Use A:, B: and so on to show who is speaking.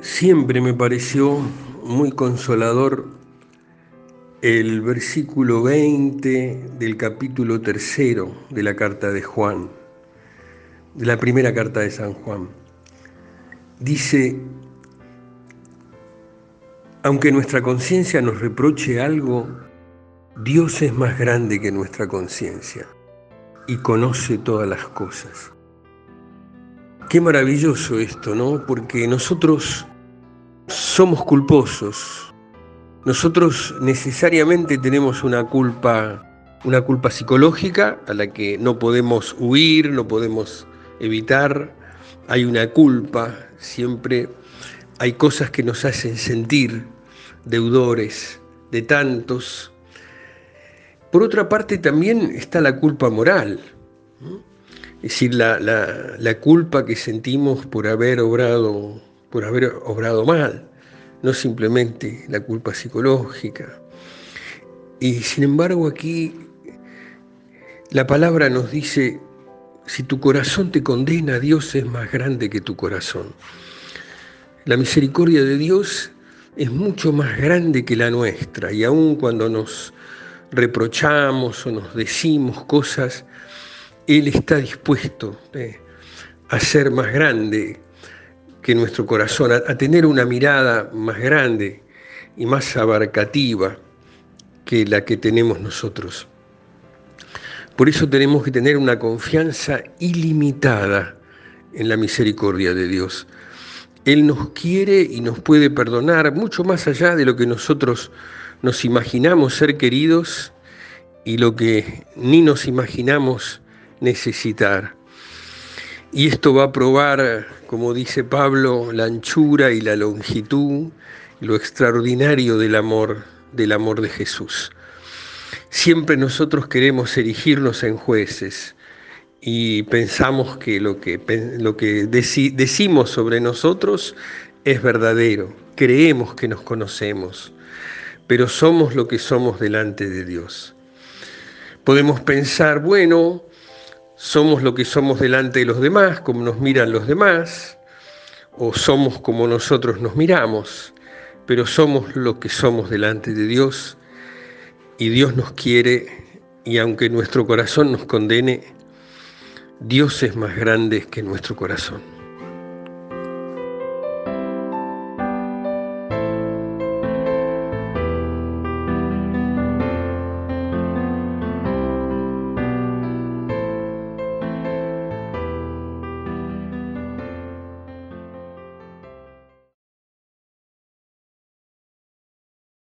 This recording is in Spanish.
A: Siempre me pareció muy consolador el versículo 20 del capítulo tercero de la carta de Juan, de la primera carta de San Juan. Dice, aunque nuestra conciencia nos reproche algo, Dios es más grande que nuestra conciencia y conoce todas las cosas. Qué maravilloso esto, ¿no? Porque nosotros somos culposos. Nosotros necesariamente tenemos una culpa, una culpa psicológica a la que no podemos huir, no podemos evitar. Hay una culpa, siempre hay cosas que nos hacen sentir deudores de tantos. Por otra parte también está la culpa moral. Es decir, la, la, culpa que sentimos por haber obrado, por haber obrado mal, no simplemente la culpa psicológica. Y sin embargo aquí la palabra nos dice, si tu corazón te condena, Dios es más grande que tu corazón. La misericordia de Dios es mucho más grande que la nuestra y aun cuando nos reprochamos o nos decimos cosas, él está dispuesto eh, a ser más grande que nuestro corazón, a, tener una mirada más grande y más abarcativa que la que tenemos nosotros. Por eso tenemos que tener una confianza ilimitada en la misericordia de Dios. Él nos quiere y nos puede perdonar mucho más allá de lo que nosotros nos imaginamos ser queridos y lo que ni nos imaginamos necesitar. Y esto va a probar, como dice Pablo, la anchura y la longitud, lo extraordinario del amor, del amor de Jesús. Siempre nosotros queremos erigirnos en jueces y pensamos que lo que, lo que decimos sobre nosotros es verdadero, creemos que nos conocemos, pero somos lo que somos delante de Dios. Podemos pensar, bueno, somos lo que somos delante de los demás, como nos miran los demás, o somos como nosotros nos miramos, pero somos lo que somos delante de Dios y Dios nos quiere y aunque nuestro corazón nos condene, Dios es más grande que nuestro corazón.